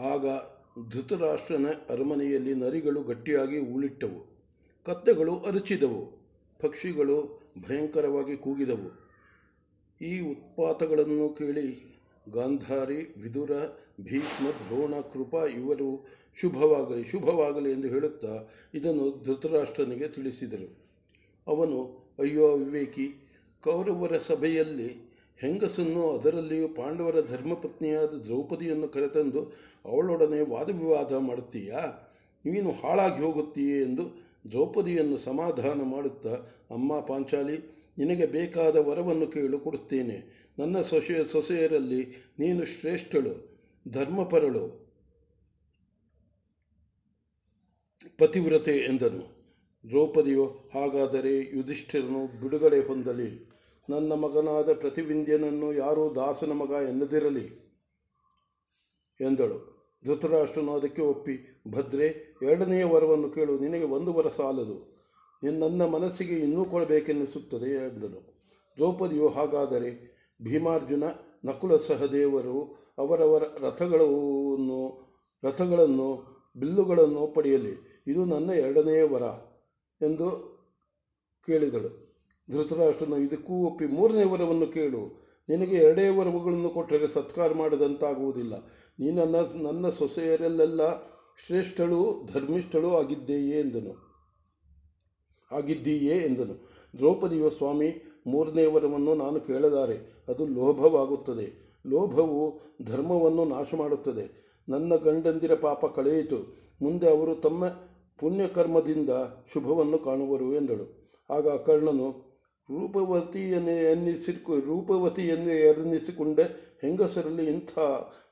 ಆಗ ಧೃತರಾಷ್ಟ್ರನ ಅರಮನೆಯಲ್ಲಿ ನರಿಗಳು ಗಟ್ಟಿಯಾಗಿ ಉಳಿಟ್ಟವು. ಕತ್ತೆಗಳು ಅರಚಿದವು. ಪಕ್ಷಿಗಳು ಭಯಂಕರವಾಗಿ ಕೂಗಿದವು. ಈ ಉತ್ಪಾತಗಳನ್ನು ಕೇಳಿ ಗಾಂಧಾರಿ, ವಿದುರ, ಭೀಷ್ಮ, ದ್ರೋಣ, ಕೃಪಾ ಇವರು ಶುಭವಾಗಲಿ ಶುಭವಾಗಲಿ ಎಂದು ಹೇಳುತ್ತಾ ಇದನ್ನು ಧೃತರಾಷ್ಟ್ರನಿಗೆ ತಿಳಿಸಿದರು. ಅವನು, ಅಯ್ಯೋ ವಿವೇಕಿ ಕೌರವರ ಸಭೆಯಲ್ಲಿ ಹೆಂಗಸನ್ನು ಅದರಲ್ಲಿಯೂ ಪಾಂಡವರ ಧರ್ಮಪತ್ನಿಯಾದ ದ್ರೌಪದಿಯನ್ನು ಕರೆತಂದು ಅವಳೊಡನೆ ವಾದವಿವಾದ ಮಾಡುತ್ತೀಯಾ? ನೀನು ಹಾಳಾಗಿ ಹೋಗುತ್ತೀಯೇ ಎಂದು ದ್ರೌಪದಿಯನ್ನು ಸಮಾಧಾನ ಮಾಡುತ್ತಾ, ಅಮ್ಮ ಪಾಂಚಾಲಿ, ನಿನಗೆ ಬೇಕಾದ ವರವನ್ನು ಕೇಳು, ಕೊಡುತ್ತೇನೆ. ನನ್ನ ಸೊಸೆಯ ಸೊಸೆಯರಲ್ಲಿ ನೀನು ಶ್ರೇಷ್ಠಳು, ಧರ್ಮಪರಳು. ಪತಿವ್ರತೆ ಎಂದನು. ದ್ರೌಪದಿಯು, ಹಾಗಾದರೆ ಯುಧಿಷ್ಠಿರನು ಬಿಡುಗಡೆ ಹೊಂದಲಿ. ನನ್ನ ಮಗನಾದ ಪ್ರತಿವಿಂದ್ಯನನ್ನು ಯಾರೂ ದಾಸನ ಮಗ ಎನ್ನದಿರಲಿ. ಎಂದಳು. ಧೃತರಾಷ್ಟ್ರನು ಅದಕ್ಕೆ ಒಪ್ಪಿ, ಭದ್ರೆ ಎರಡನೆಯ ವರವನ್ನು ಕೇಳು, ನಿನಗೆ ಒಂದು ವರ ಸಾಲದು. ನನ್ನ ಮನಸ್ಸಿಗೆ ಇನ್ನೂ ಕೊಡಬೇಕೆನ್ನಿಸುತ್ತದೆ ಎಂದನು. ದ್ರೌಪದಿಯು ಹಾಗಾದರೆ, ಭೀಮಾರ್ಜುನ, ನಕುಲ ಸಹದೇವರು ಅವರವರ ರಥಗಳನ್ನು ರಥಗಳನ್ನು, ಬಿಲ್ಲುಗಳನ್ನು ಪಡೆಯಲಿ. ಇದು ನನ್ನ ಎರಡನೆಯ ವರ ಎಂದು ಕೇಳಿದಳು. ಧೃತರಾಷ್ಟ್ರನು ಇದಕ್ಕೂ ಒಪ್ಪಿ, ಮೂರನೇ ವರವನ್ನು ಕೇಳು. ನಿನಗೆ ಎರಡೇ ವರವುಗಳನ್ನು ಕೊಟ್ಟರೆ ಸತ್ಕಾರ ಮಾಡದಂತಾಗುವುದಿಲ್ಲ. ನೀ ನನ್ನ ನನ್ನ ಸೊಸೆಯರಲ್ಲೆಲ್ಲ ಶ್ರೇಷ್ಠಳು, ಧರ್ಮಿಷ್ಠಳು ಆಗಿದ್ದೇಯೇ ಎಂದನು. ಆಗಿದ್ದೀಯೇ ಎಂದನು. ದ್ರೌಪದಿಯ, ಸ್ವಾಮಿ, ಮೂರನೇ ವರವನ್ನು ನಾನು ಕೇಳಲಾರೆ, ಅದು ಲೋಭವಾಗುತ್ತದೆ. ಲೋಭವು ಧರ್ಮವನ್ನು ನಾಶ ಮಾಡುತ್ತದೆ ನನ್ನ ಗಂಡಂದಿರ ಪಾಪ ಕಳೆಯಿತು. ಮುಂದೆ ಅವರು ತಮ್ಮ ಪುಣ್ಯಕರ್ಮದಿಂದ ಶುಭವನ್ನು ಕಾಣುವರು ಎಂದಳು. ಆಗ ಕರ್ಣನು ರೂಪವತಿಯನ್ನು ಎನ್ನಿಸಿ ರೂಪವತಿಯನ್ನು ಎನ್ನಿಸಿಕೊಂಡ ಹೆಂಗಸರಲ್ಲಿ ಇಂಥ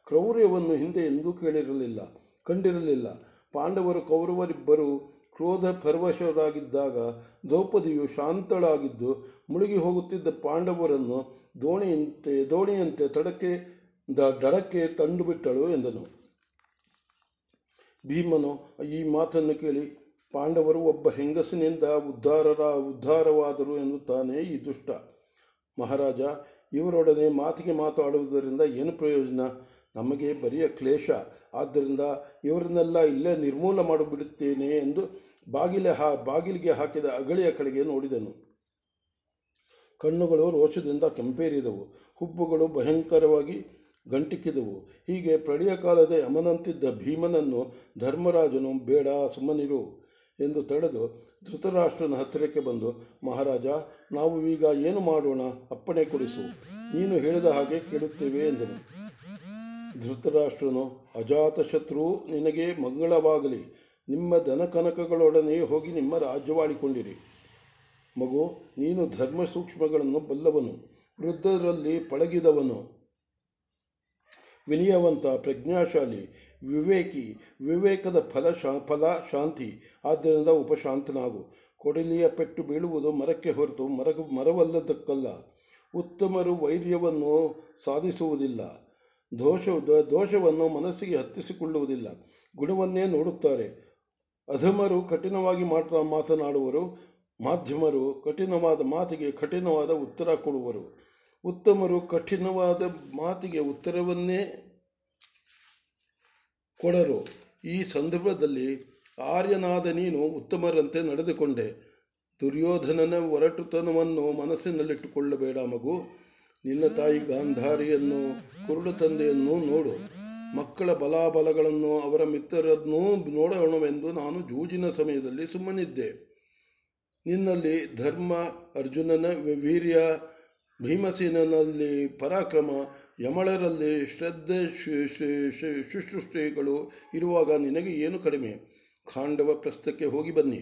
ಕ್ರೌರ್ಯವನ್ನು ಹಿಂದೆ ಎಂದೂ ಕೇಳಿರಲಿಲ್ಲ, ಕಂಡಿರಲಿಲ್ಲ. ಪಾಂಡವರು ಕೌರವರಿಬ್ಬರು ಕ್ರೋಧ ಪರವಶರಾಗಿದ್ದಾಗ ದ್ರೌಪದಿಯು ಶಾಂತಳಾಗಿದ್ದು ಮುಳುಗಿ ಹೋಗುತ್ತಿದ್ದ ಪಾಂಡವರನ್ನು ದೋಣಿಯಂತೆ ದೋಣಿಯಂತೆ ತಡಕ್ಕೆ ದಡಕ್ಕೆ ದಡಕ್ಕೆ ತಂಡುಬಿಟ್ಟಳು ಎಂದನು. ಭೀಮನು, ಈ ಮಾತನ್ನು ಕೇಳಿ, ಪಾಂಡವರು ಒಬ್ಬ ಹೆಂಗಸಿನಿಂದ ಉದ್ಧಾರರ, ಉದ್ಧಾರವಾದರು ಎನ್ನುತ್ತಾನೆ ಈ ದುಷ್ಟ. ಮಹಾರಾಜ, ಇವರೊಡನೆ ಮಾತಿಗೆ ಮಾತಾಡುವುದರಿಂದ ಏನು ಪ್ರಯೋಜನ? ನಮಗೆ ಬರಿಯ ಕ್ಲೇಶ. ಆದ್ದರಿಂದ ಇವರನ್ನೆಲ್ಲ ಇಲ್ಲೇ ನಿರ್ಮೂಲ ಮಾಡಿಬಿಡುತ್ತೇನೆ ಎಂದು ಬಾಗಿಲೆ ಹಾ, ಬಾಗಿಲಿಗೆ ಹಾಕಿದ ಅಗಳಿಯ ಕಡೆಗೆ ನೋಡಿದನು. ಕಣ್ಣುಗಳು ರೋಷದಿಂದ ಕೆಂಪೇರಿದವು. ಹುಬ್ಬುಗಳು ಭಯಂಕರವಾಗಿ ಗಂಟಿಕ್ಕಿದವು ಹೀಗೆ ಪ್ರಳಯ ಕಾಲದ ಯಮನಂತಿದ್ದ ಭೀಮನನ್ನು ಧರ್ಮರಾಜನು, ಬೇಡ ಸುಮ್ಮನಿರು ಎಂದು ತಡೆದು ಧೃತರಾಷ್ಟ್ರನ ಹತ್ತಿರಕ್ಕೆ ಬಂದು, ಮಹಾರಾಜ, ನಾವು ಈಗ ಏನು ಮಾಡೋಣ? ಅಪ್ಪಣೆ ಕೊಡಿಸು. ನೀನು ಹೇಳಿದ ಹಾಗೆ ಕೇಳುತ್ತೇವೆ ಎಂದನು. ಧೃತರಾಷ್ಟ್ರನು, ಅಜಾತಶತ್ರು, ನಿನಗೆ ಮಂಗಳವಾಗಲಿ. ನಿಮ್ಮ ದನಕನಕಗಳೊಡನೆ ಹೋಗಿ ನಿಮ್ಮ ರಾಜ್ಯವಾಳಿಕೊಂಡಿರಿ ಮಗು, ನೀನು ಧರ್ಮ ಸೂಕ್ಷ್ಮಗಳನ್ನು ಬಲ್ಲವನು, ವೃದ್ಧರಲ್ಲಿ ಪಳಗಿದವನು. ವಿನಯವಂತ, ಪ್ರಜ್ಞಾಶಾಲಿ, ವಿವೇಕಿ, ವಿವೇಕದ ಫಲ ಶಾ, ಫಲ ಶಾಂತಿ, ಆದ್ದರಿಂದ ಉಪಶಾಂತನಾಗು. ಕೊಡಲಿಯ ಪೆಟ್ಟು ಬೀಳುವುದು ಮರಕ್ಕೆ ಹೊರತು ಮರ ಮರವಲ್ಲದಕ್ಕಲ್ಲ. ಉತ್ತಮರು ವೈರ್ಯವನ್ನು ಸಾಧಿಸುವುದಿಲ್ಲ. ದೋಷ ದೋಷವನ್ನು ಮನಸ್ಸಿಗೆ ಹತ್ತಿಸಿಕೊಳ್ಳುವುದಿಲ್ಲ. ಗುಣವನ್ನೇ ನೋಡುತ್ತಾರೆ. ಅಧಮರು ಕಠಿಣವಾಗಿ ಮಾತ್ರ ಮಾತನಾಡುವರು. ಮಾಧ್ಯಮರು ಕಠಿಣವಾದ ಮಾತಿಗೆ ಕಠಿಣವಾದ ಉತ್ತರ ಕೊಡುವರು. ಉತ್ತಮರು ಕಠಿಣವಾದ ಮಾತಿಗೆ ಉತ್ತರವನ್ನೇ ಕೊಡರು. ಈ ಸಂದರ್ಭದಲ್ಲಿ ಆರ್ಯನಾದ ನೀನು ಉತ್ತಮರಂತೆ ನಡೆದುಕೊಂಡೆ. ದುರ್ಯೋಧನನ ಒರಟುತನವನ್ನು ಮನಸ್ಸಿನಲ್ಲಿಟ್ಟುಕೊಳ್ಳಬೇಡ ಮಗು. ನಿನ್ನ ತಾಯಿ ಗಾಂಧಾರಿಯನ್ನು, ಕುರುಡು ತಂದೆಯನ್ನು ನೋಡು. ಮಕ್ಕಳ ಬಲಾಬಲಗಳನ್ನು ಅವರ ಮಿತ್ರರನ್ನೂ ನೋಡೋಣವೆಂದು ನಾನು ಜೂಜಿನ ಸಮಯದಲ್ಲಿ ಸುಮ್ಮನಿದ್ದೆ. ನಿನ್ನಲ್ಲಿ ಧರ್ಮ, ಅರ್ಜುನನ ವೀರ್ಯ ಭೀಮಸೇನಲ್ಲಿ ಪರಾಕ್ರಮ, ಯಮಳರಲ್ಲಿ ಶ್ರದ್ಧೆ ಶುಶ್ರೂಷೆಗಳು ಇರುವಾಗ ನಿನಗೆ ಏನು ಕಡಿಮೆ? ಖಾಂಡವ ಪ್ರಸ್ಥಕ್ಕೆ ಹೋಗಿ ಬನ್ನಿ.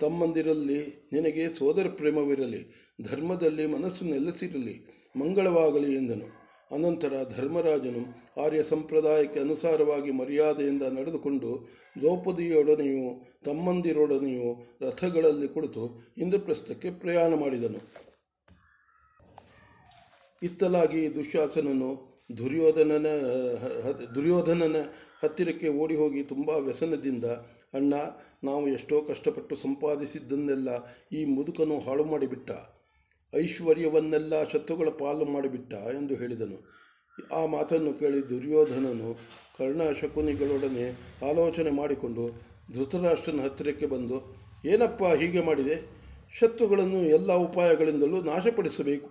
ತಮ್ಮಂದಿರಲ್ಲಿ ನಿನಗೆ ಸೋದರ ಪ್ರೇಮವಿರಲಿ ಧರ್ಮದಲ್ಲಿ ಮನಸ್ಸು ನೆಲೆಸಿರಲಿ. ಮಂಗಳವಾಗಲಿ ಎಂದನು. ಅನಂತರ ಧರ್ಮರಾಜನು ಆರ್ಯ ಸಂಪ್ರದಾಯಕ್ಕೆ ಅನುಸಾರವಾಗಿ ಮರ್ಯಾದೆಯಿಂದ ನಡೆದುಕೊಂಡು ದ್ರೌಪದಿಯೊಡನೆಯೂ ತಮ್ಮಂದಿರೊಡನೆಯೂ ರಥಗಳಲ್ಲಿ ಕುಳಿತು ಇಂದ್ರಪ್ರಸ್ಥಕ್ಕೆ ಪ್ರಯಾಣ ಮಾಡಿದನು. ಇತ್ತಲಾಗಿ ದುಶ್ಯಾಸನನು ದುರ್ಯೋಧನನ ದುರ್ಯೋಧನನ ಹತ್ತಿರಕ್ಕೆ ಓಡಿ ಹೋಗಿ ತುಂಬ ವ್ಯಸನದಿಂದ, ಅಣ್ಣ, ನಾವು ಎಷ್ಟೋ ಕಷ್ಟಪಟ್ಟು ಸಂಪಾದಿಸಿದ್ದನ್ನೆಲ್ಲ ಈ ಮುದುಕನು ಹಾಳು ಮಾಡಿಬಿಟ್ಟ ಐಶ್ವರ್ಯವನ್ನೆಲ್ಲ ಶತ್ರುಗಳ ಪಾಲು ಮಾಡಿಬಿಟ್ಟ ಎಂದು ಹೇಳಿದನು. ಆ ಮಾತನ್ನು ಕೇಳಿ ದುರ್ಯೋಧನನು ಕರ್ಣ ಶಕುನಿಗಳೊಡನೆ ಆಲೋಚನೆ ಮಾಡಿಕೊಂಡು ಧೃತರಾಷ್ಟ್ರನ ಹತ್ತಿರಕ್ಕೆ ಬಂದು, ಏನಪ್ಪ ಹೀಗೆ ಮಾಡಿದೆ? ಶತ್ರುಗಳನ್ನು ಎಲ್ಲ ಉಪಾಯಗಳಿಂದಲೂ ನಾಶಪಡಿಸಬೇಕು.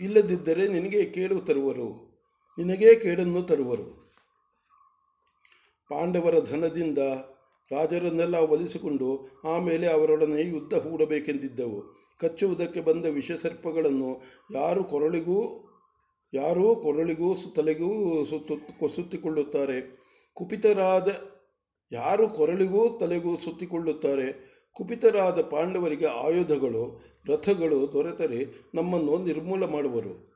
ಇಲ್ಲದಿದ್ದರೆ ನಿನಗೆ ಕೇಡು ತರುವರು. ನಿನಗೇ ಕೇಡನ್ನು ತರುವರು. ಪಾಂಡವರ ಧನದಿಂದ ರಾಜರನ್ನೆಲ್ಲ ಒಲಿಸಿಕೊಂಡು ಆಮೇಲೆ ಅವರೊಡನೆ ಯುದ್ಧ ಹೂಡಬೇಕೆಂದಿದ್ದವು. ಕಚ್ಚುವುದಕ್ಕೆ ಬಂದ ವಿಷಸರ್ಪಗಳನ್ನು ಯಾರು ಕೊರಳಿಗೂ, ಯಾರೋ ಕೊರಳಿಗೂ ತಲೆಗೂ ಸುತ್ತು, ಸುತ್ತಿಕೊಳ್ಳುತ್ತಾರೆ. ಕುಪಿತರಾದ ಯಾರು ಕೊರಳಿಗೂ ತಲೆಗೂ ಸುತ್ತಿಕೊಳ್ಳುತ್ತಾರೆ. ಕುಪಿತರಾದ ಪಾಂಡವರಿಗೆ ಆಯುಧಗಳು, ರಥಗಳು ದೊರೆತರೆ ನಮ್ಮನ್ನು ನಿರ್ಮೂಲ ಮಾಡುವರು.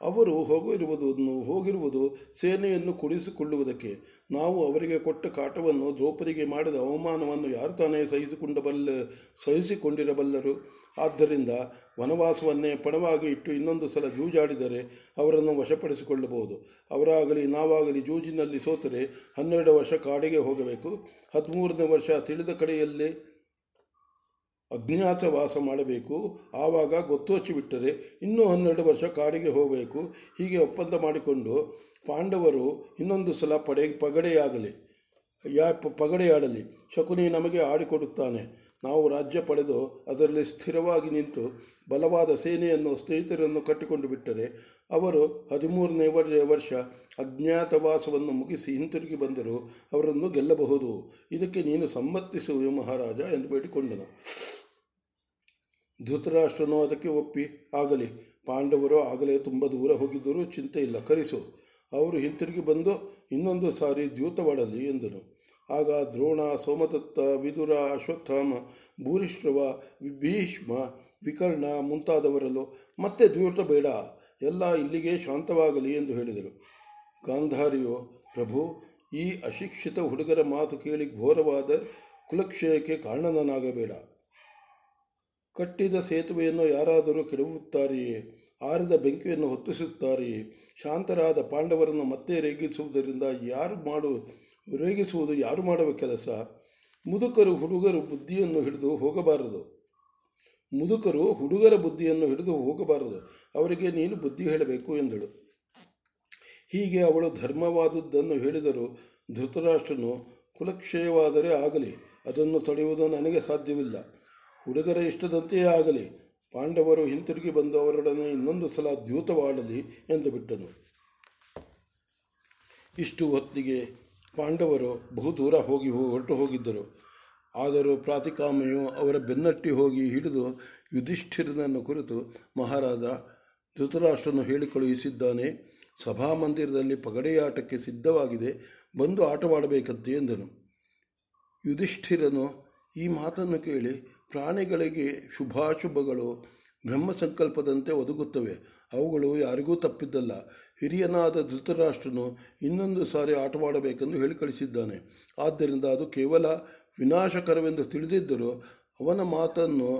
ಅವರು ಹೋಗಿರುವುದನ್ನು ಹೋಗಿರುವುದು ಸೇನೆಯನ್ನು ಕುಡಿಸಿಕೊಳ್ಳುವುದಕ್ಕೆ ನಾವು ಅವರಿಗೆ ಕೊಟ್ಟ ಕಾಟವನ್ನು ದ್ರೌಪದಿಗೆ ಮಾಡಿದ ಅವಮಾನವನ್ನು ಯಾರು ತಾನೇ ಸಹಿಸಿಕೊಂಡಬಲ್ಲ ಸಹಿಸಿಕೊಂಡಿರಬಲ್ಲರು? ಆದ್ದರಿಂದ ವನವಾಸವನ್ನೇ ಪಣವಾಗಿ ಇಟ್ಟು ಇನ್ನೊಂದು ಸಲ ಜೂಜಾಡಿದರೆ ಅವರನ್ನು ವಶಪಡಿಸಿಕೊಳ್ಳಬಹುದು. ಅವರಾಗಲಿ, ನಾವಾಗಲಿ ಜೂಜಿನಲ್ಲಿ ಸೋತರೆ ಹನ್ನೆರಡು ವರ್ಷ ಕಾಡಿಗೆ ಹೋಗಬೇಕು. ಹದಿಮೂರನೇ ವರ್ಷ ತಿಳಿದ ಕಡೆಯಲ್ಲಿ ಅಜ್ಞಾತವಾಸ ಮಾಡಬೇಕು. ಆವಾಗ ಗೊತ್ತು ಬಿಟ್ಟರೆ ಇನ್ನೂ ಹನ್ನೆರಡು ವರ್ಷ ಕಾಡಿಗೆ ಹೋಗಬೇಕು. ಹೀಗೆ ಒಪ್ಪಂದ ಮಾಡಿಕೊಂಡು ಪಾಂಡವರು ಇನ್ನೊಂದು ಸಲ ಪಡೆ ಪಗಡೆಯಾಗಲಿ, ಯಾ ಪಗಡೆಯಾಡಲಿ. ಶಕುನಿ ನಮಗೆ ಆಡಿಕೊಡುತ್ತಾನೆ. ನಾವು ರಾಜ್ಯ ಪಡೆದು ಅದರಲ್ಲಿ ಸ್ಥಿರವಾಗಿ ನಿಂತು ಬಲವಾದ ಸೇನೆಯನ್ನು, ಸ್ನೇಹಿತರನ್ನು ಕಟ್ಟಿಕೊಂಡು ಬಿಟ್ಟರೆ ಅವರು ಹದಿಮೂರನೇ ವರ್, ವರ್ಷ ಅಜ್ಞಾತವಾಸವನ್ನು ಮುಗಿಸಿ ಹಿಂತಿರುಗಿ ಬಂದರೂ ಅವರನ್ನು ಗೆಲ್ಲಬಹುದು. ಇದಕ್ಕೆ ನೀನು ಸಮ್ಮತಿಸು ಮಹಾರಾಜ ಎಂದು ಬೇಡಿಕೊಂಡನು. ಧೃತರಾಷ್ಟ್ರನು ಅದಕ್ಕೆ ಒಪ್ಪಿ, ಆಗಲಿ, ಪಾಂಡವರು ಆಗಲೇ ತುಂಬ ದೂರ ಹೋಗಿದ್ದರೂ ಚಿಂತೆ ಇಲ್ಲ ಕರೆಸು. ಅವರು ಹಿಂತಿರುಗಿ ಬಂದು ಇನ್ನೊಂದು ಸಾರಿ ದ್ಯೂತವಾಡಲಿ ಎಂದನು. ಆಗ ದ್ರೋಣ ಸೋಮದತ್ತ ವಿದುರ ಅಶ್ವತ್ಥಾಮ ಭೂರಿಶ್ರವ ಭೀಷ್ಮ, ವಿಕರ್ಣ ಮುಂತಾದವರಲ್ಲೂ, ಮತ್ತೆ ದ್ಯೂತ ಬೇಡ, ಎಲ್ಲ ಇಲ್ಲಿಗೆ ಶಾಂತವಾಗಲಿ ಎಂದು ಹೇಳಿದರು. ಗಾಂಧಾರಿಯು, ಪ್ರಭು, ಈ ಅಶಿಕ್ಷಿತ ಹುಡುಗರ ಮಾತು ಕೇಳಿ ಘೋರವಾದ ಕುಲಕ್ಷಯಕ್ಕೆ ಕಾರಣನಾಗಬೇಡ ಕಟ್ಟಿದ ಸೇತುವೆಯನ್ನು ಯಾರಾದರೂ ಕೆಡವುತ್ತಾರೆಯೇ? ಆರಿದ ಬೆಂಕಿಯನ್ನು ಹೊತ್ತಿಸುತ್ತಾರೆಯೇ? ಶಾಂತರಾದ ಪಾಂಡವರನ್ನು ಮತ್ತೆ ರೇಗಿಸುವುದರಿಂದ ಯಾರು ಮಾಡು ರೇಗಿಸುವುದು ಯಾರು ಮಾಡುವ ಕೆಲಸ? ಮುದುಕರು ಹುಡುಗರು ಬುದ್ಧಿಯನ್ನು ಹಿಡಿದು ಹೋಗಬಾರದು. ಮುದುಕರು ಹುಡುಗರ ಬುದ್ಧಿಯನ್ನು ಹಿಡಿದು ಹೋಗಬಾರದು. ಅವರಿಗೆ ನೀನು ಬುದ್ಧಿ ಹೇಳಬೇಕು ಎಂದಳು. ಹೀಗೆ ಅವಳು ಧರ್ಮವಾದುದನ್ನು ಹೇಳಿದರು ಧೃತರಾಷ್ಟ್ರನು ಕುಲಕ್ಷಯವಾದರೆ ಆಗಲಿ, ಅದನ್ನು ತಡೆಯುವುದು ನನಗೆ ಸಾಧ್ಯವಿಲ್ಲ. ಹುಡುಗರ ಇಷ್ಟದಂತೆಯೇ ಆಗಲಿ, ಪಾಂಡವರು ಹಿಂತಿರುಗಿ ಬಂದು ಅವರೊಡನೆ ಇನ್ನೊಂದು ಸಲ ದ್ಯೂತವಾಡಲಿ ಎಂದು ಬಿಟ್ಟನು. ಇಷ್ಟು ಹೊತ್ತಿಗೆ ಪಾಂಡವರು ಬಹುದೂರ ಹೋಗಿ ಹೊರಟು ಹೋಗಿದ್ದರು. ಆದರೂ ಪ್ರಾತಿಕಾಮೆಯು ಅವರ ಬೆನ್ನಟ್ಟಿ ಹೋಗಿ ಹಿಡಿದು ಯುಧಿಷ್ಠಿರನನ್ನು ಕುರಿತು ಮಹಾರಾಜ ಧೃತರಾಷ್ಟ್ರನು ಹೇಳಿ ಕಳುಹಿಸಿದ್ದಾನೆ ಸಭಾಮಂದಿರದಲ್ಲಿ ಪಗಡೆಯಾಟಕ್ಕೆ ಸಿದ್ಧವಾಗಿದೆ, ಬಂದು ಆಟವಾಡಬೇಕಂತೆ ಎಂದನು. ಯುಧಿಷ್ಠಿರನು ಈ ಮಾತನ್ನು ಕೇಳಿ ಪ್ರಾಣಿಗಳಿಗೆ ಶುಭಾಶುಭಗಳು ಬ್ರಹ್ಮ ಸಂಕಲ್ಪದಂತೆ ಒದಗುತ್ತವೆ, ಅವುಗಳು ಯಾರಿಗೂ ತಪ್ಪಿದ್ದಲ್ಲ. ಹಿರಿಯನಾದ ಧೃತರಾಷ್ಟ್ರನು ಇನ್ನೊಂದು ಸಾರಿ ಆಟವಾಡಬೇಕೆಂದು ಹೇಳಿ ಕಳಿಸಿದ್ದಾನೆ ಆದ್ದರಿಂದ ಅದು ಕೇವಲ ವಿನಾಶಕರವೆಂದು ತಿಳಿದಿದ್ದರೂ ಅವನ ಮಾತನ್ನು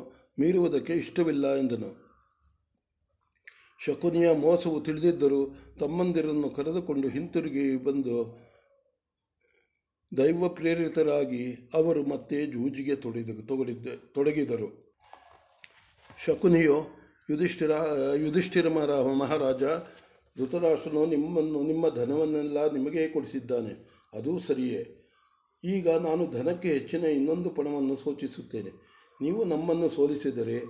ಮೀರುವುದಕ್ಕೆ ಇಷ್ಟವಿಲ್ಲ ಎಂದನು. ಶಕುನಿಯ ಮೋಸವು ತಿಳಿದಿದ್ದರೂ ತಮ್ಮಂದಿರನ್ನು ಕರೆದುಕೊಂಡು ಹಿಂತಿರುಗಿ ಬಂದು ದೈವ ಪ್ರೇರಿತರಾಗಿ ಅವರು ಮತ್ತೆ ಜೂಜಿಗೆ ತೊಡೆದು ತೊಗಡಿದ್ದ ತೊಡಗಿದರು. ಶಕುನಿಯು ಯುಧಿಷ್ಠಿರ ಯುಧಿಷ್ಠಿರ ಮಹಾರ ಮಹಾರಾಜ ಧೃತರಾಷ್ಟ್ರನು ನಿಮ್ಮನ್ನು, ನಿಮ್ಮ ಧನವನ್ನೆಲ್ಲ ನಿಮಗೆ ಕೊಡಿಸಿದ್ದಾನೆ. ಅದೂ ಸರಿಯೇ. ಈಗ ನಾನು ಧನಕ್ಕೆ ಹೆಚ್ಚಿನ ಇನ್ನೊಂದು ಪಣವನ್ನು ಸೂಚಿಸುತ್ತೇನೆ. ನೀವು ನಮ್ಮನ್ನು ಸೋಲಿಸಿದರೆ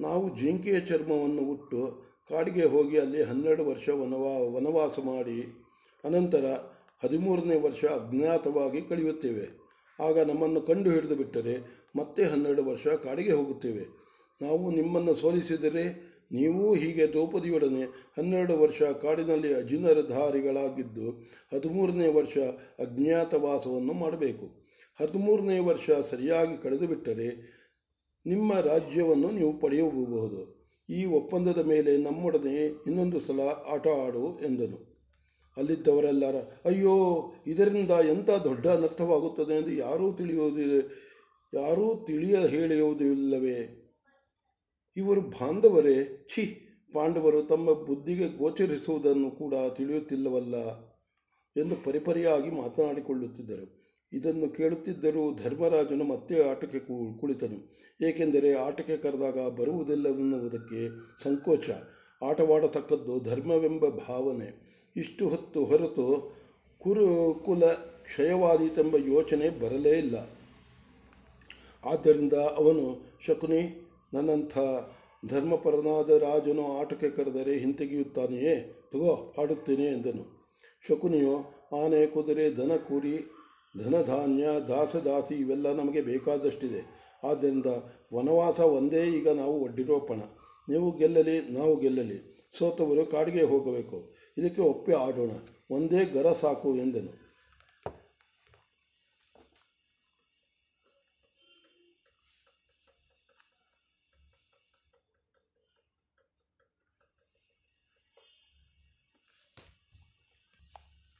ನಾವು ಜಿಂಕೆಯ ಚರ್ಮವನ್ನು ಉಟ್ಟು ಕಾಡಿಗೆ ಹೋಗಿ ಅಲ್ಲಿ ಹನ್ನೆರಡು ವರ್ಷ ವನವಾ, ವನವಾಸ ಮಾಡಿ, ಅನಂತರ ಹದಿಮೂರನೇ ವರ್ಷ ಅಜ್ಞಾತವಾಗಿ ಕಳೆಯುತ್ತೇವೆ. ಆಗ ನಮ್ಮನ್ನು ಕಂಡು ಹಿಡಿದು ಬಿಟ್ಟರೆ ಮತ್ತೆ ಹನ್ನೆರಡು ವರ್ಷ ಕಾಡಿಗೆ ಹೋಗುತ್ತೇವೆ. ನಾವು ನಿಮ್ಮನ್ನು ಸೋಲಿಸಿದರೆ ನೀವೂ ಹೀಗೆ ದ್ರೌಪದಿಯೊಡನೆ ಹನ್ನೆರಡು ವರ್ಷ ಕಾಡಿನಲ್ಲಿ ಅಜಿನರಧಾರಿಗಳಾಗಿದ್ದು ಹದಿಮೂರನೇ ವರ್ಷ ಅಜ್ಞಾತವಾಸವನ್ನು ಮಾಡಬೇಕು. ಹದಿಮೂರನೇ ವರ್ಷ ಸರಿಯಾಗಿ ಕಳೆದು ಬಿಟ್ಟರೆ ನಿಮ್ಮ ರಾಜ್ಯವನ್ನು ನೀವು ಪಡೆಯಬಹುದು. ಈ ಒಪ್ಪಂದದ ಮೇಲೆ ನಮ್ಮೊಡನೆ ಇನ್ನೊಂದು ಸಲ ಆಟ ಆಡು ಎಂದನು. ಅಲ್ಲಿದ್ದವರೆಲ್ಲರ, ಅಯ್ಯೋ, ಇದರಿಂದ ಎಂಥ ದೊಡ್ಡ ಅನರ್ಥವಾಗುತ್ತದೆ ಎಂದು ಯಾರೂ ತಿಳಿಯುವುದಿಲ್ಲ, ಯಾರೂ ತಿಳಿಯ ಹೇಳುವುದಿಲ್ಲವೇ ಇವರು ಬಾಂಧವರೇ? ಛಿ, ಪಾಂಡವರು ತಮ್ಮ ಬುದ್ಧಿಗೆ ಗೋಚರಿಸುವುದನ್ನು ಕೂಡ ತಿಳಿಯುತ್ತಿಲ್ಲವಲ್ಲ ಎಂದು ಪರಿಪರಿಯಾಗಿ ಮಾತನಾಡಿಕೊಳ್ಳುತ್ತಿದ್ದರು. ಇದನ್ನು ಕೇಳುತ್ತಿದ್ದರೂ ಧರ್ಮರಾಜನು ಮತ್ತೆ ಆಟಕ್ಕೆ ಕುಳಿತನು. ಏಕೆಂದರೆ ಆಟಕ್ಕೆ ಕರೆದಾಗ ಬರುವುದಿಲ್ಲವೆನ್ನುವುದಕ್ಕೆ ಸಂಕೋಚ. ಆಟವಾಡತಕ್ಕದ್ದು ಧರ್ಮವೆಂಬ ಭಾವನೆ. ಇಷ್ಟು ಹೊತ್ತು ಹೊರತು ಕುರುಕುಲ ಕ್ಷಯವಾದೀತೆಂಬ ಯೋಚನೆ ಬರಲೇ ಇಲ್ಲ. ಆದ್ದರಿಂದ ಅವನು ಶಕುನಿ ನನ್ನಂಥ ಧರ್ಮಪರನಾದ ರಾಜನು ಆಟಕ್ಕೆ ಕರೆದರೆ ಹಿಂತೆಗೆಯುತ್ತಾನೆಯೇ? ತಗೋ, ಆಡುತ್ತೇನೆ ಎಂದನು. ಶಕುನಿಯು, ಆನೆ, ಕುದುರೆ, ದನ ಕುರಿ ಧನಧಾನ್ಯ, ದಾಸದಾಸಿ ಇವೆಲ್ಲ ನಮಗೆ ಬೇಕಾದಷ್ಟಿದೆ. ಆದ್ದರಿಂದ ವನವಾಸ ಒಂದೇ, ಈಗ ನಾವು ಒಡ್ಡಿರೋ ಪಣ ನೀವು ಗೆಲ್ಲಲಿ, ನಾವು ಗೆಲ್ಲಲಿ. ಸೋತವರು ಕಾಡಿಗೆ ಹೋಗಬೇಕು. ಇದಕ್ಕೆ ಒಪ್ಪಿ ಆಡೋಣ. ಒಂದೇ ಗರ ಸಾಕು ಎಂದನು.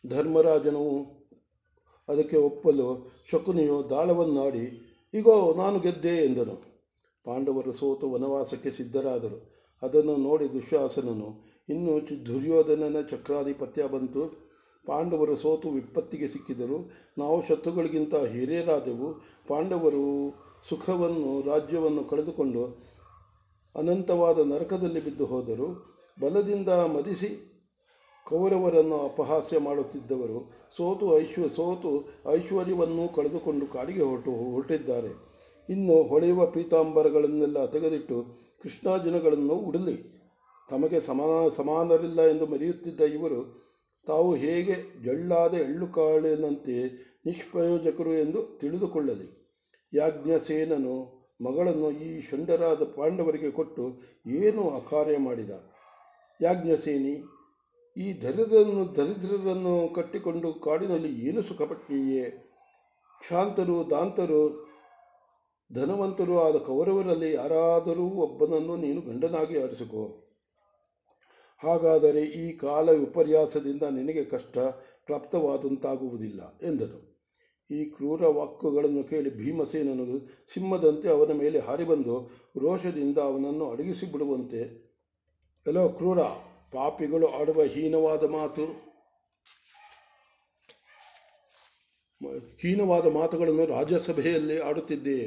ಧರ್ಮರಾಜನು ಅದಕ್ಕೆ ಒಪ್ಪಲು ಶಕುನಿಯು ದಾಳವನ್ನಾಡಿ ಈಗೋ ನಾನು ಗೆದ್ದೆ ಎಂದನು. ಪಾಂಡವರು ಸೋತು ವನವಾಸಕ್ಕೆ ಸಿದ್ಧರಾದರು. ಅದನ್ನು ನೋಡಿ ದುಶ್ಯಾಸನನು, ಇನ್ನು ದುರ್ಯೋಧನನ ಚಕ್ರಾಧಿಪತ್ಯ ಬಂತು. ಪಾಂಡವರು ಸೋತು ವಿಪತ್ತಿಗೆ ಸಿಕ್ಕಿದರು. ನಾವು ಶತ್ರುಗಳಿಗಿಂತ ಹಿರಿಯರಾದೆವು ಪಾಂಡವರು ಸುಖವನ್ನು, ರಾಜ್ಯವನ್ನು ಕಳೆದುಕೊಂಡು ಅನಂತವಾದ ನರಕದಲ್ಲಿ ಬಿದ್ದು ಹೋದರು. ಬಲದಿಂದ ಮದಿಸಿ ಕೌರವರನ್ನು ಅಪಹಾಸ್ಯ ಮಾಡುತ್ತಿದ್ದವರು ಸೋತು ಐಶ್ವ, ಸೋತು ಐಶ್ವರ್ಯವನ್ನು ಕಳೆದುಕೊಂಡು ಕಾಡಿಗೆ ಹೊರಟು, ಹೊರಟಿದ್ದಾರೆ. ಇನ್ನು ಹೊಳೆಯುವ ಪೀತಾಂಬರಗಳನ್ನೆಲ್ಲ ತೆಗೆದಿಟ್ಟು ಕೃಷ್ಣಾಜನಗಳನ್ನು ಉಡಲಿ. ತಮಗೆ ಸಮಾನ, ಸಮಾನರಿಲ್ಲ ಎಂದು ಮರೆಯುತ್ತಿದ್ದ ಇವರು ತಾವು ಹೇಗೆ ಜಳ್ಳಾದ ಎಳ್ಳು ಕಾಳಿನಂತೆ ನಿಷ್ಪ್ರಯೋಜಕರು ಎಂದು ತಿಳಿದುಕೊಳ್ಳಲಿ. ಯಾಜ್ಞಸೇನನು ಮಗಳನ್ನು ಈ ಷಂಡರಾದ ಪಾಂಡವರಿಗೆ ಕೊಟ್ಟು ಏನು ಅಕಾರ್ಯ ಮಾಡಿದ? ಯಾಜ್ಞಸೇನಿ ಈ ದರಿದ್ರನ್ನು ದರಿದ್ರರನ್ನು ಕಟ್ಟಿಕೊಂಡು ಕಾಡಿನಲ್ಲಿ ಏನು ಸುಖಪಟ್ಟಿಯೇ ಶಾಂತರು, ದಾಂತರು, ಧನವಂತರು ಆದ ಕೌರವರಲ್ಲಿ ಯಾರಾದರೂ ಒಬ್ಬನನ್ನು ನೀನು ಗಂಡನಾಗಿ ಆರಿಸಿಕೋ. ಹಾಗಾದರೆ ಈ ಕಾಲ ವಿಪರ್ಯಾಸದಿಂದ ನಿನಗೆ ಕಷ್ಟ ಪ್ರಾಪ್ತವಾದಂತಾಗುವುದಿಲ್ಲ ಎಂದರು ಈ ಕ್ರೂರ ವಾಕ್ಯಗಳನ್ನು ಕೇಳಿ ಭೀಮಸೇನನು ಸಿಂಹದಂತೆ ಅವನ ಮೇಲೆ ಹಾರಿಬಂದು ರೋಷದಿಂದ ಅವನನ್ನು ಅಡಗಿಸಿ ಬಿಡುವಂತೆ ಎಲ್ಲೋ ಕ್ರೂರ! ಪಾಪಿಗಳು ಆಡುವ ಹೀನವಾದ ಮಾತು, ಹೀನವಾದ ಮಾತುಗಳನ್ನು ರಾಜ್ಯಸಭೆಯಲ್ಲಿ ಆಡುತ್ತಿದ್ದೇ.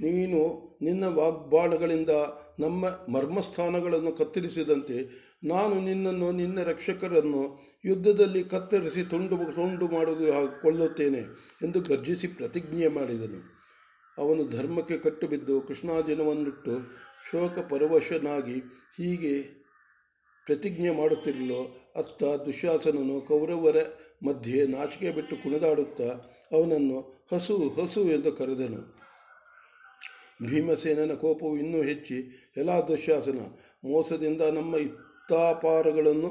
ನೀನು ನಿನ್ನ ವಾಗ್ಬಾಣಗಳಿಂದ ನಮ್ಮ ಮರ್ಮಸ್ಥಾನಗಳನ್ನು ಕತ್ತರಿಸಿದಂತೆ ನಾನು ನಿನ್ನನ್ನು ನಿನ್ನ ರಕ್ಷಕರನ್ನು ಯುದ್ಧದಲ್ಲಿ ಕತ್ತರಿಸಿ ತುಂಡು ತುಂಡು ಮಾಡುವುದು ಕೊಳ್ಳುತ್ತೇನೆ ಎಂದು ಗರ್ಜಿಸಿ ಪ್ರತಿಜ್ಞೆ ಮಾಡಿದನು. ಅವನು ಧರ್ಮಕ್ಕೆ ಕಟ್ಟುಬಿದ್ದು ಕೃಷ್ಣಾಜಿನವನ್ನುಟ್ಟು ಶೋಕ ಪರವಶನಾಗಿ ಹೀಗೆ ಪ್ರತಿಜ್ಞೆ ಮಾಡುತ್ತಿರಲೋ ಅತ್ತ ದುಶ್ಯಾಸನನು ಕೌರವರ ಮಧ್ಯೆ ನಾಚಿಕೆ ಬಿಟ್ಟು ಕುಣಿದಾಡುತ್ತಾ ಅವನನ್ನು ಹಸು ಹಸು ಎಂದು ಕರೆದನು. ಭೀಮಸೇನನ ಕೋಪವು ಇನ್ನೂ ಹೆಚ್ಚಿ, ಎಲ್ಲ ದುಶ್ಯಾಸನ ಮೋಸದಿಂದ ನಮ್ಮ ಇತ್ತಾಪಾರಗಳನ್ನು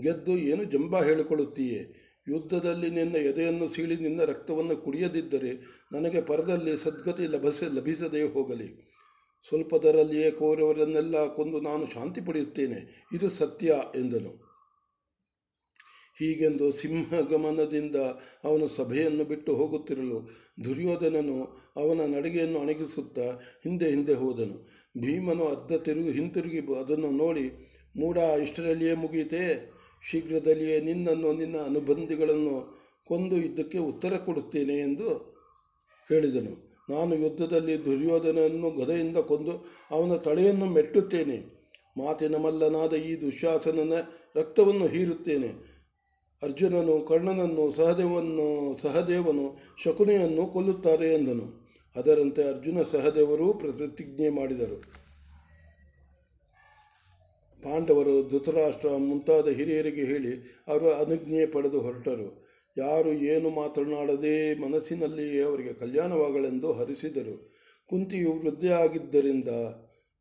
ಗೆದ್ದು ಏನು ಜಂಬ ಹೇಳಿಕೊಳ್ಳುತ್ತೀಯೇ? ಯುದ್ಧದಲ್ಲಿ ನಿನ್ನ ಎದೆಯನ್ನು ಸೀಳಿ ನಿನ್ನ ರಕ್ತವನ್ನು ಕುಡಿಯದಿದ್ದರೆ ನನಗೆ ಪರದಲ್ಲಿ ಸದ್ಗತಿ ಲಭಿಸ ಲಭಿಸದೇ ಹೋಗಲಿ. ಸ್ವಲ್ಪದರಲ್ಲಿಯೇ ಕೋರವರನ್ನೆಲ್ಲ ಕೊಂದು ನಾನು ಶಾಂತಿ ಪಡೆಯುತ್ತೇನೆ. ಇದು ಸತ್ಯ ಎಂದನು. ಹೀಗೆಂದು ಸಿಂಹಗಮನದಿಂದ ಅವನು ಸಭೆಯನ್ನು ಬಿಟ್ಟು ಹೋಗುತ್ತಿರಲು ದುರ್ಯೋಧನನು ಅವನ ನಡಿಗೆಯನ್ನು ಅಣಗಿಸುತ್ತಾ ಹಿಂದೆ ಹಿಂದೆ ಹೋದನು. ಭೀಮನು ಅರ್ಧ ತಿರುಗಿ ಹಿಂತಿರುಗಿ ಅದನ್ನು ನೋಡಿ, ಮೂಡ, ಇಷ್ಟರಲ್ಲಿಯೇ ಮುಗಿಯಿತೆ? ಶೀಘ್ರದಲ್ಲಿಯೇ ನಿನ್ನನ್ನು ನಿನ್ನ ಅನುಬಂಧಿಗಳನ್ನು ಕೊಂದು ಇದ್ದಕ್ಕೆ ಉತ್ತರ ಕೊಡುತ್ತೇನೆ ಎಂದು ಹೇಳಿದನು. ನಾನು ಯುದ್ಧದಲ್ಲಿ ದುರ್ಯೋಧನನ್ನು ಗದೆಯಿಂದ ಕೊಂದು ಅವನ ತಲೆಯನ್ನು ಮೆಟ್ಟುತ್ತೇನೆ. ಮಾತಿನ ಮಲ್ಲನಾದ ಈ ದುಶ್ಯಾಸನನ ರಕ್ತವನ್ನು ಹೀರುತ್ತೇನೆ. ಅರ್ಜುನನು, ಕರ್ಣನನ್ನು ಸಹದೇವನ್ನು ಸಹದೇವನು, ಶಕುನಿಯನ್ನು ಕೊಲ್ಲುತ್ತಾರೆ ಎಂದನು. ಅದರಂತೆ ಅರ್ಜುನ ಸಹದೇವರೂ ಪ್ರತಿಜ್ಞೆ ಮಾಡಿದರು. ಪಾಂಡವರು ಧೃತರಾಷ್ಟ್ರ ಮುಂತಾದ ಹಿರಿಯರಿಗೆ ಹೇಳಿ ಅವರು ಅನುಜ್ಞೆ ಪಡೆದು ಹೊರಟರು. ಯಾರು ಏನು ಮಾತನಾಡದೆ ಮನಸ್ಸಿನಲ್ಲಿಯೇ ಅವರಿಗೆ ಕಲ್ಯಾಣವಾಗಲೆಂದು ಹರಿಸಿದರು. ಕುಂತಿಯು ವೃದ್ಧೆಯಾಗಿದ್ದರಿಂದ,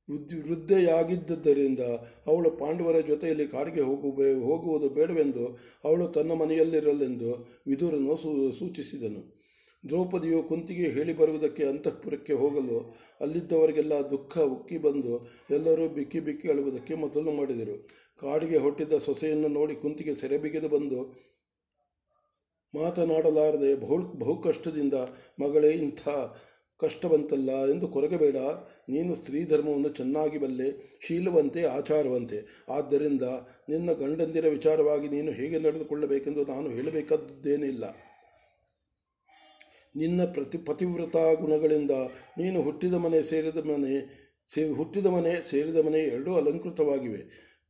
ವೃದ್ಧಿ, ವೃದ್ಧೆಯಾಗಿದ್ದರಿಂದ ಅವಳು ಪಾಂಡವರ ಜೊತೆಯಲ್ಲಿ ಕಾಡಿಗೆ ಹೋಗುವೆ ಹೋಗುವುದು ಬೇಡವೆಂದು ಅವಳು ತನ್ನ ಮನೆಯಲ್ಲಿರಲೆಂದು ವಿದುರನು ಸೂಚಿಸಿದನು. ದ್ರೌಪದಿಯು ಕುಂತಿಗೆ ಹೇಳಿ ಬರುವುದಕ್ಕೆ ಅಂತಃಪುರಕ್ಕೆ ಹೋಗಲು ಅಲ್ಲಿದ್ದವರಿಗೆಲ್ಲ ದುಃಖ ಉಕ್ಕಿ ಬಂದು ಎಲ್ಲರೂ ಬಿಕ್ಕಿ ಬಿಕ್ಕಿ ಅಳುವುದಕ್ಕೆ ಮೊದಲು ಮಾಡಿದರು. ಕಾಡಿಗೆ ಹೊಟ್ಟಿದ್ದ ಸೊಸೆಯನ್ನು ನೋಡಿ ಕುಂತಿಗೆ ಸೆರೆ ಬಿಗಿದು ಬಂದು ಮಾತನಾಡಲಾರದೆ ಬಹು ಬಹು ಕಷ್ಟದಿಂದ, ಮಗಳೇ, ಇಂಥ ಕಷ್ಟವಂತಲ್ಲ, ಎಂದು ಕೊರಗಬೇಡ. ನೀನು ಸ್ತ್ರೀ ಧರ್ಮವನ್ನು ಚೆನ್ನಾಗಿ ಬಲ್ಲೆ, ಶೀಲವಂತೆ, ಆಚಾರವಂತೆ. ಆದ್ದರಿಂದ ನಿನ್ನ ಗಂಡಂದಿರ ವಿಚಾರವಾಗಿ ನೀನು ಹೇಗೆ ನಡೆದುಕೊಳ್ಳಬೇಕೆಂದು ನಾನು ಹೇಳಬೇಕಾದ್ದೇನಿಲ್ಲ ನಿನ್ನ ಪ್ರತಿ ಪತಿವ್ರತ ಗುಣಗಳಿಂದ ನೀನು ಹುಟ್ಟಿದ ಮನೆ ಸೇರಿದ ಮನೆ ಸೇ ಹುಟ್ಟಿದ ಮನೆ ಸೇರಿದ ಮನೆ ಎರಡೂ ಅಲಂಕೃತವಾಗಿವೆ.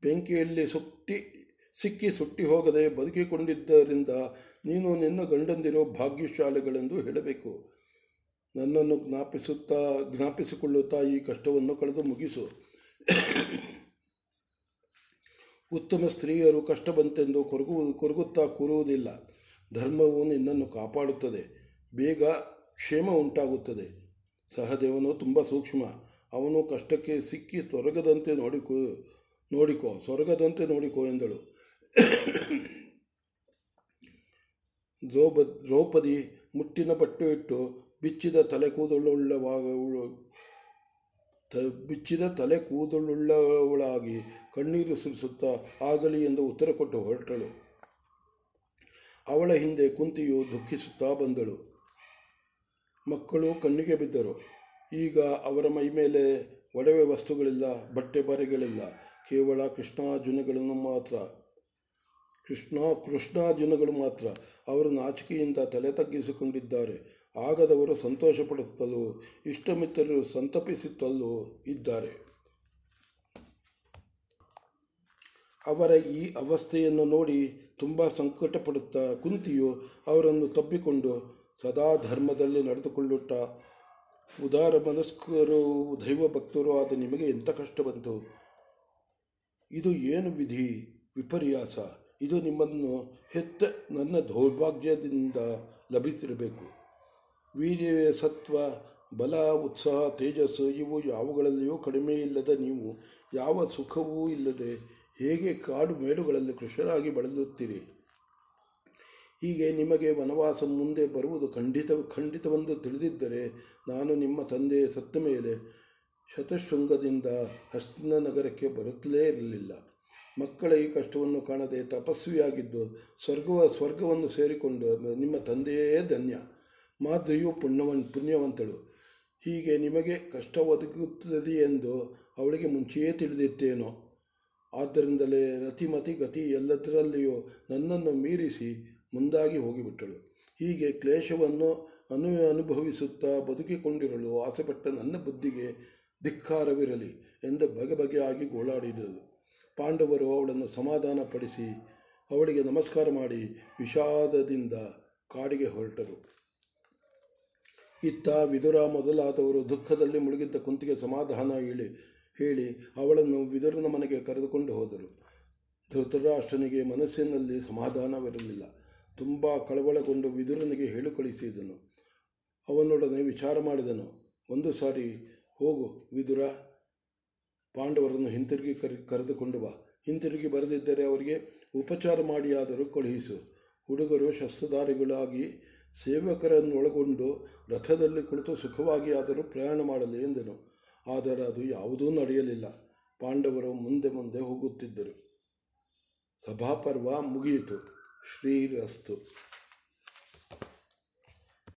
ಬೆಂಕಿಯಲ್ಲಿ ಸುಟ್ಟಿ ಸಿಕ್ಕಿ ಸುಟ್ಟಿ ಹೋಗದೆ ಬದುಕಿಕೊಂಡಿದ್ದರಿಂದ ನೀನು ನಿನ್ನ ಗಂಡಂದಿರೋ ಭಾಗ್ಯಶಾಲೆಗಳೆಂದು ಹೇಳಬೇಕು. ನನ್ನನ್ನು ಜ್ಞಾಪಿಸುತ್ತಾ, ಜ್ಞಾಪಿಸಿಕೊಳ್ಳುತ್ತಾ ಈ ಕಷ್ಟವನ್ನು ಕಳೆದು ಮುಗಿಸು. ಉತ್ತಮ ಸ್ತ್ರೀಯರು ಕಷ್ಟ ಬಂತೆಂದು ಕೊರಗು, ಕೊರಗುತ್ತಾ ಕೂರುವುದಿಲ್ಲ. ಧರ್ಮವು ನಿನ್ನನ್ನು ಕಾಪಾಡುತ್ತದೆ. ಬೇಗ ಕ್ಷೇಮ ಉಂಟಾಗುತ್ತದೆ. ಸಹದೇವನು ತುಂಬ ಸೂಕ್ಷ್ಮ. ಅವನು ಕಷ್ಟಕ್ಕೆ ಸಿಕ್ಕಿ ತೊರಗದಂತೆ ನೋಡಿಕೋ ನೋಡಿಕೋ, ಸ್ವರ್ಗದಂತೆ ನೋಡಿಕೋ ಎಂದಳು. ದ್ರೌಪ ದ್ರೌಪದಿ ಮುಟ್ಟಿನ ಬಟ್ಟೆ ಇಟ್ಟು ಬಿಚ್ಚಿದ ತಲೆ ಕೂದಲುಳ್ಳವಾಗ ತ, ಬಿಚ್ಚಿದ ತಲೆ ಕೂದಲುಳ್ಳವಳಾಗಿ ಕಣ್ಣೀರು ಸುರಿಸುತ್ತಾ ಆಗಲಿ ಎಂದು ಉತ್ತರ ಕೊಟ್ಟು ಹೊರಟಳು. ಅವಳ ಹಿಂದೆ ಕುಂತಿಯು ದುಃಖಿಸುತ್ತಾ ಬಂದಳು. ಮಕ್ಕಳು ಕಣ್ಣಿಗೆ ಬಿದ್ದರು. ಈಗ ಅವರ ಮೈ ಮೇಲೆ ಒಡವೆ ವಸ್ತುಗಳಿಲ್ಲ, ಬಟ್ಟೆ ಬರೆಗಳಿಲ್ಲ. ಕೇವಲ ಕೃಷ್ಣಾರ್ಜುನಗಳನ್ನು ಮಾತ್ರ. ಕೃಷ್ಣ, ಕೃಷ್ಣಾರ್ಜುನಗಳು ಮಾತ್ರ. ಅವರು ನಾಚಿಕೆಯಿಂದ ತಲೆ ತಗ್ಗಿಸಿಕೊಂಡಿದ್ದಾರೆ. ಆಗದವರು ಸಂತೋಷಪಡುತ್ತಲೂ, ಇಷ್ಟಮಿತ್ರರು ಸಂತಪಿಸುತ್ತಲೂ ಇದ್ದಾರೆ. ಅವರ ಈ ಅವಸ್ಥೆಯನ್ನು ನೋಡಿ ತುಂಬ ಸಂಕಟಪಡುತ್ತಾ ಕುಂತಿಯು ಅವರನ್ನು ತಬ್ಬಿಕೊಂಡು ಸದಾ ಧರ್ಮದಲ್ಲಿ ನಡೆದುಕೊಳ್ಳುತ್ತಾ, ಉದಾರ ಮನಸ್ಕರು, ದೈವ ಭಕ್ತರು ಆದ ನಿಮಗೆ ಎಂಥ ಕಷ್ಟ ಬಂತು? ಇದು ಏನು ವಿಧಿ? ವಿಪರ್ಯಾಸ. ಇದು ನಿಮ್ಮನ್ನು ಹೆತ್ತ ನನ್ನ ದೌರ್ಭಾಗ್ಯದಿಂದ ಲಭಿಸಿರಬೇಕು. ವೀರ್ಯ ಸತ್ವ, ಬಲ, ಉತ್ಸಾಹ, ತೇಜಸ್ಸು, ಇವು ಯಾವುಗಳಲ್ಲಿಯೂ ಕಡಿಮೆ ಇಲ್ಲದ ನೀವು ಯಾವ ಸುಖವೂ ಇಲ್ಲದೆ ಹೇಗೆ ಕಾಡು ಮೇಡುಗಳಲ್ಲಿ ಕೃಷರಾಗಿ ಬಳಲುತ್ತೀರಿ? ಹೀಗೆ ನಿಮಗೆ ವನವಾಸ ಮುಂದೆ ಬರುವುದು ಖಂಡಿತ, ಖಂಡಿತವೆಂದು ತಿಳಿದಿದ್ದರೆ ನಾನು ನಿಮ್ಮ ತಂದೆ ಸತ್ತ ಮೇಲೆ ಶತಶೃಂಗದಿಂದ ಹಸ್ತಿನ ನಗರಕ್ಕೆ ಬರುತ್ತಲೇ ಇರಲಿಲ್ಲ. ಮಕ್ಕಳ ಈ ಕಷ್ಟವನ್ನು ಕಾಣದೆ ತಪಸ್ವಿಯಾಗಿದ್ದು ಸ್ವರ್ಗವ, ಸ್ವರ್ಗವನ್ನು ಸೇರಿಕೊಂಡು ನಿಮ್ಮ ತಂದೆಯೇ ಧನ್ಯ. ಮಾದ್ರಿಯು ಪುಣ್ಯವನ್ ಪುಣ್ಯವಂತಳು. ಹೀಗೆ ನಿಮಗೆ ಕಷ್ಟ ಒದಗುತ್ತದೆ ಎಂದು ಅವಳಿಗೆ ಮುಂಚೆಯೇ ತಿಳಿದಿತ್ತೇನೋ. ಆದ್ದರಿಂದಲೇ ರತಿಮತಿ ಗತಿ ಎಲ್ಲದರಲ್ಲಿಯೂ ನನ್ನನ್ನು ಮೀರಿಸಿ ಮುಂದಾಗಿ ಹೋಗಿಬಿಟ್ಟಳು. ಹೀಗೆ ಕ್ಲೇಶವನ್ನು ಅನು, ಅನುಭವಿಸುತ್ತಾ ಬದುಕಿಕೊಂಡಿರಲು ಆಸೆಪಟ್ಟ ನನ್ನ ಬುದ್ಧಿಗೆ ಧಿಕ್ಕಾರವಿರಲಿ ಎಂದು ಬಗೆ ಬಗೆಯಾಗಿ ಗೋಳಾಡಿದಳು ಪಾಂಡವರು ಅವಳನ್ನು ಸಮಾಧಾನಪಡಿಸಿ ಅವಳಿಗೆ ನಮಸ್ಕಾರ ಮಾಡಿ ವಿಷಾದದಿಂದ ಕಾಡಿಗೆ ಹೊರಟರು. ಇತ್ತ ವಿದುರ ಮೊದಲಾದವರು ದುಃಖದಲ್ಲಿ ಮುಳುಗಿದ್ದ ಕುಂತಿಗೆ ಸಮಾಧಾನ ಹೇಳಿ ಹೇಳಿ ಅವಳನ್ನು ವಿದುರನ ಮನೆಗೆ ಕರೆದುಕೊಂಡು ಹೋದರು. ಧೃತರಾಷ್ಟ್ರನಿಗೆ ಮನಸ್ಸಿನಲ್ಲಿ ಸಮಾಧಾನವಿರಲಿಲ್ಲ. ತುಂಬ ಕಳವಳಗೊಂಡು ವಿದುರನಿಗೆ ಹೇಳು ಕಳಿಸಿದನು ಅವನೊಡನೆ ವಿಚಾರ ಮಾಡಿದನು. ಒಂದು ಸಾರಿ ಹೋಗು, ವಿದುರ. ಪಾಂಡವರನ್ನು ಹಿಂತಿರುಗಿ ಕರೆ, ಕರೆದುಕೊಂಡು ಬಾ. ಹಿಂತಿರುಗಿ ಬರೆದಿದ್ದರೆ ಅವರಿಗೆ ಉಪಚಾರ ಮಾಡಿಯಾದರೂ ಕಳುಹಿಸು. ಹುಡುಗರು ಶಸ್ತ್ರಧಾರಿಗಳಾಗಿ ಸೇವಕರನ್ನೊಳಗೊಂಡು ರಥದಲ್ಲಿ ಕುಳಿತು ಸುಖವಾಗಿ ಆದರೂ ಪ್ರಯಾಣ ಮಾಡಲಿ ಎಂದನು. ಆದರೆ ಅದು ಯಾವುದೂ ನಡೆಯಲಿಲ್ಲ. ಪಾಂಡವರು ಮುಂದೆ ಮುಂದೆ ಹೋಗುತ್ತಿದ್ದರು. ಸಭಾಪರ್ವ ಮುಗಿಯಿತು. ಶ್ರೀರಸ್ತು.